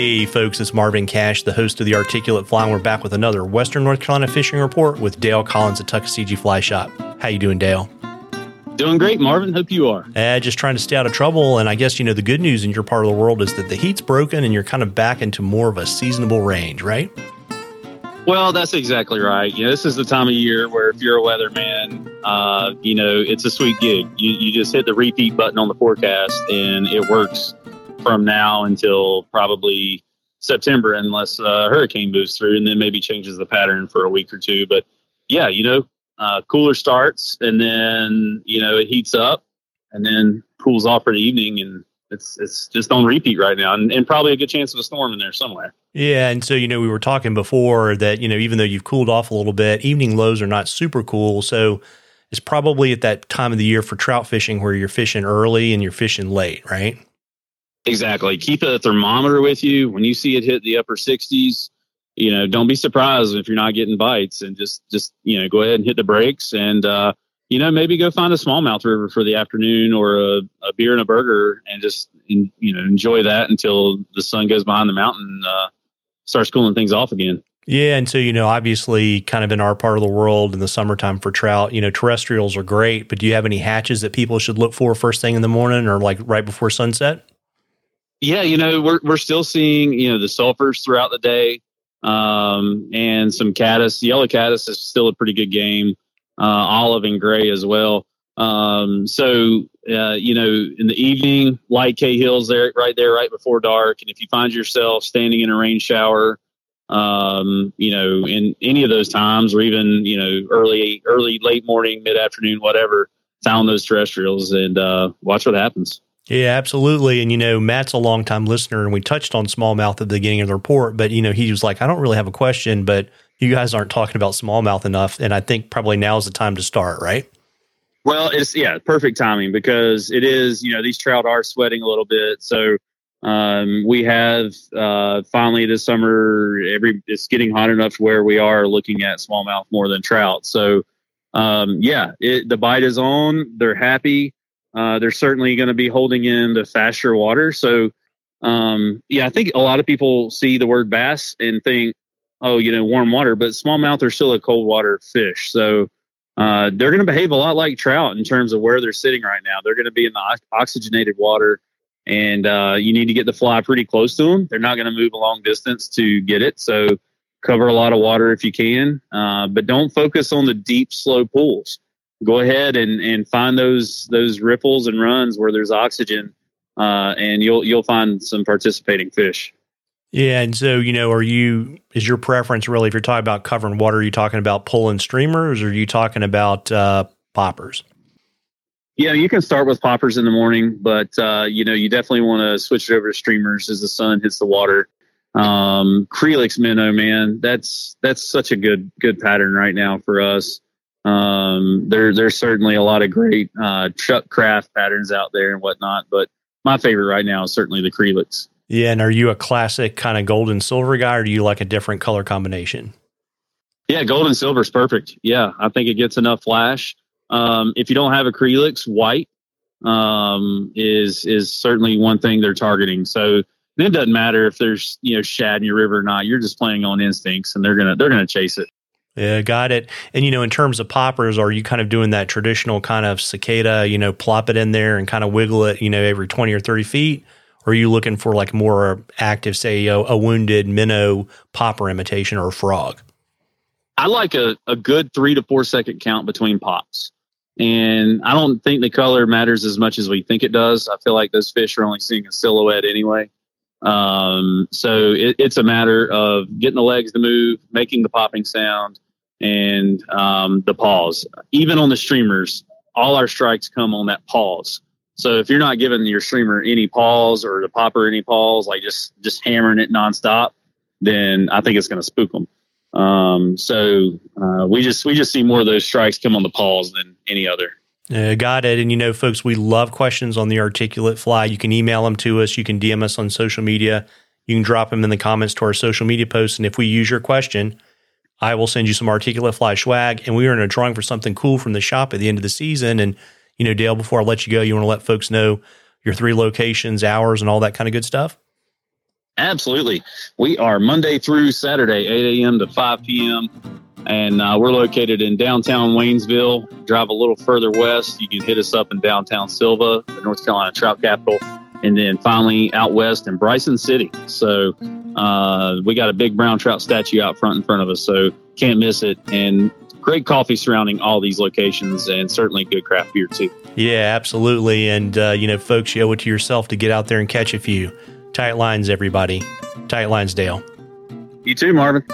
Hey, folks, it's Marvin Cash, the host of the Articulate Fly, and we're back with another Western North Carolina fishing report with Dale Collins at Tuckaseegee Fly Shop. How you doing, Dale? Doing great, Marvin. Hope you are. Uh, just trying to stay out of trouble. And I guess, you know, the good news in your part of the world is that the heat's broken and you're kind of back into more of a seasonable range, right? Well, that's exactly right. You know, this is the time of year where if you're a weatherman, uh, you know, it's a sweet gig. You, you just hit the repeat button on the forecast and it works from now until probably September, unless a hurricane moves through and then maybe changes the pattern for a week or two. But yeah, you know, uh, cooler starts and then you know it heats up and then cools off for the evening and it's it's just on repeat right now and, and, probably a good chance of a storm in there somewhere. Yeah and so you know we were talking before that you know even though you've cooled off a little bit evening lows are not super cool. So it's probably at that time of the year for trout fishing where you're fishing early and you're fishing late right exactly keep a thermometer with you when you see it hit the upper 60s you know, don't be surprised if you're not getting bites and just, just, you know, go ahead and hit the brakes and, uh, you know, maybe go find a smallmouth river for the afternoon or a, a beer and a burger and just, in, you know, enjoy that until the sun goes behind the mountain, uh, starts cooling things off again. Yeah, and so you know, obviously, kind of in our part of the world in the summertime for trout, you know, terrestrials are great. But do you have any hatches that people should look for first thing in the morning or like right before sunset? Yeah, you know, we're we're still seeing you know the sulfurs throughout the day um, and some caddis. Yellow caddis is still a pretty good game. Uh, olive and gray as well. Um, so uh, you know, in the evening, light Cahill's there, right there, right before dark. And if you find yourself standing in a rain shower, um, you know, in any of those times, or even you know, early, early, late morning, mid afternoon, whatever, found those terrestrials and uh, watch what happens. Yeah, absolutely. And, you know, Matt's a longtime listener, and we touched on smallmouth at the beginning of the report, but, you know, he was like, I don't really have a question, but you guys aren't talking about smallmouth enough. And I think probably now is the time to start, right? Well, it's, yeah, perfect timing because it is, you know, these trout are sweating a little bit. So, um, we have uh, finally this summer, every it's getting hot enough where we are looking at smallmouth more than trout. So, um, yeah, it, the bite is on. They're happy. Uh, they're certainly going to be holding in the faster water. So, um, yeah, I think a lot of people see the word bass and think, oh, you know, warm water, but smallmouth are still a cold water fish. So, uh, they're going to behave a lot like trout in terms of where they're sitting right now. They're going to be in the oxygenated water, and uh, you need to get the fly pretty close to them. They're not going to move a long distance to get it. So, cover a lot of water if you can, uh, but don't focus on the deep, slow pools go ahead and, and find those those ripples and runs where there's oxygen, uh, and you'll you'll find some participating fish. Yeah, and so you know, are you is your preference really if you're talking about covering water? Are you talking about pulling streamers, or are you talking about uh, poppers? Yeah, you can start with poppers in the morning, but uh, you know you definitely want to switch it over to streamers as the sun hits the water. Um, Kreelex minnow, man, that's that's such a good good pattern right now for us. Um, there, there's certainly a lot of great uh, Chuck Kraft patterns out there and whatnot, but my favorite right now is certainly the Kreelex. Yeah, and are you a classic kind of gold and silver guy, or do you like a different color combination? Yeah, gold and silver is perfect. Yeah, I think it gets enough flash. Um, if you don't have a Kreelex, white um, is is certainly one thing they're targeting. So it doesn't matter if there's you know shad in your river or not. You're just playing on instincts, and they're gonna they're gonna chase it. Yeah, got it. And you know, in terms of poppers, are you kind of doing that traditional kind of cicada, you know, plop it in there and kind of wiggle it, you know, every 20 or 30 feet? Or are you looking for like more active, say, a, a wounded minnow popper imitation or a frog? I like a, a good three to four second count between pops. And I don't think the color matters as much as we think it does. I feel like those fish are only seeing a silhouette anyway. Um, so it, it's a matter of getting the legs to move, making the popping sound, and um, the pause. Even on the streamers, all our strikes come on that pause. So if you're not giving your streamer any pause or the popper any pause, like just just hammering it nonstop, then I think it's going to spook them. Um, so uh, we just we just see more of those strikes come on the pause than any other. Uh, got it. And you know, folks, we love questions on the articulate fly. You can email them to us. You can DM us on social media. You can drop them in the comments to our social media posts. And if we use your question, I will send you some articulate fly swag. And we are in a drawing for something cool from the shop at the end of the season. And, you know, Dale, before I let you go, you want to let folks know your three locations, hours, and all that kind of good stuff? Absolutely. We are Monday through Saturday, 8 a.m. to 5 p.m. And uh, we're located in downtown Waynesville. Drive a little further west. You can hit us up in downtown Sylva, the North Carolina trout capital. And then finally out west in Bryson City. So uh, we got a big brown trout statue out front in front of us. So can't miss it. And great coffee surrounding all these locations and certainly good craft beer too. Yeah, absolutely. And, uh, you know, folks, you owe it to yourself to get out there and catch a few. Tight lines, everybody. Tight lines, Dale. You too, Marvin.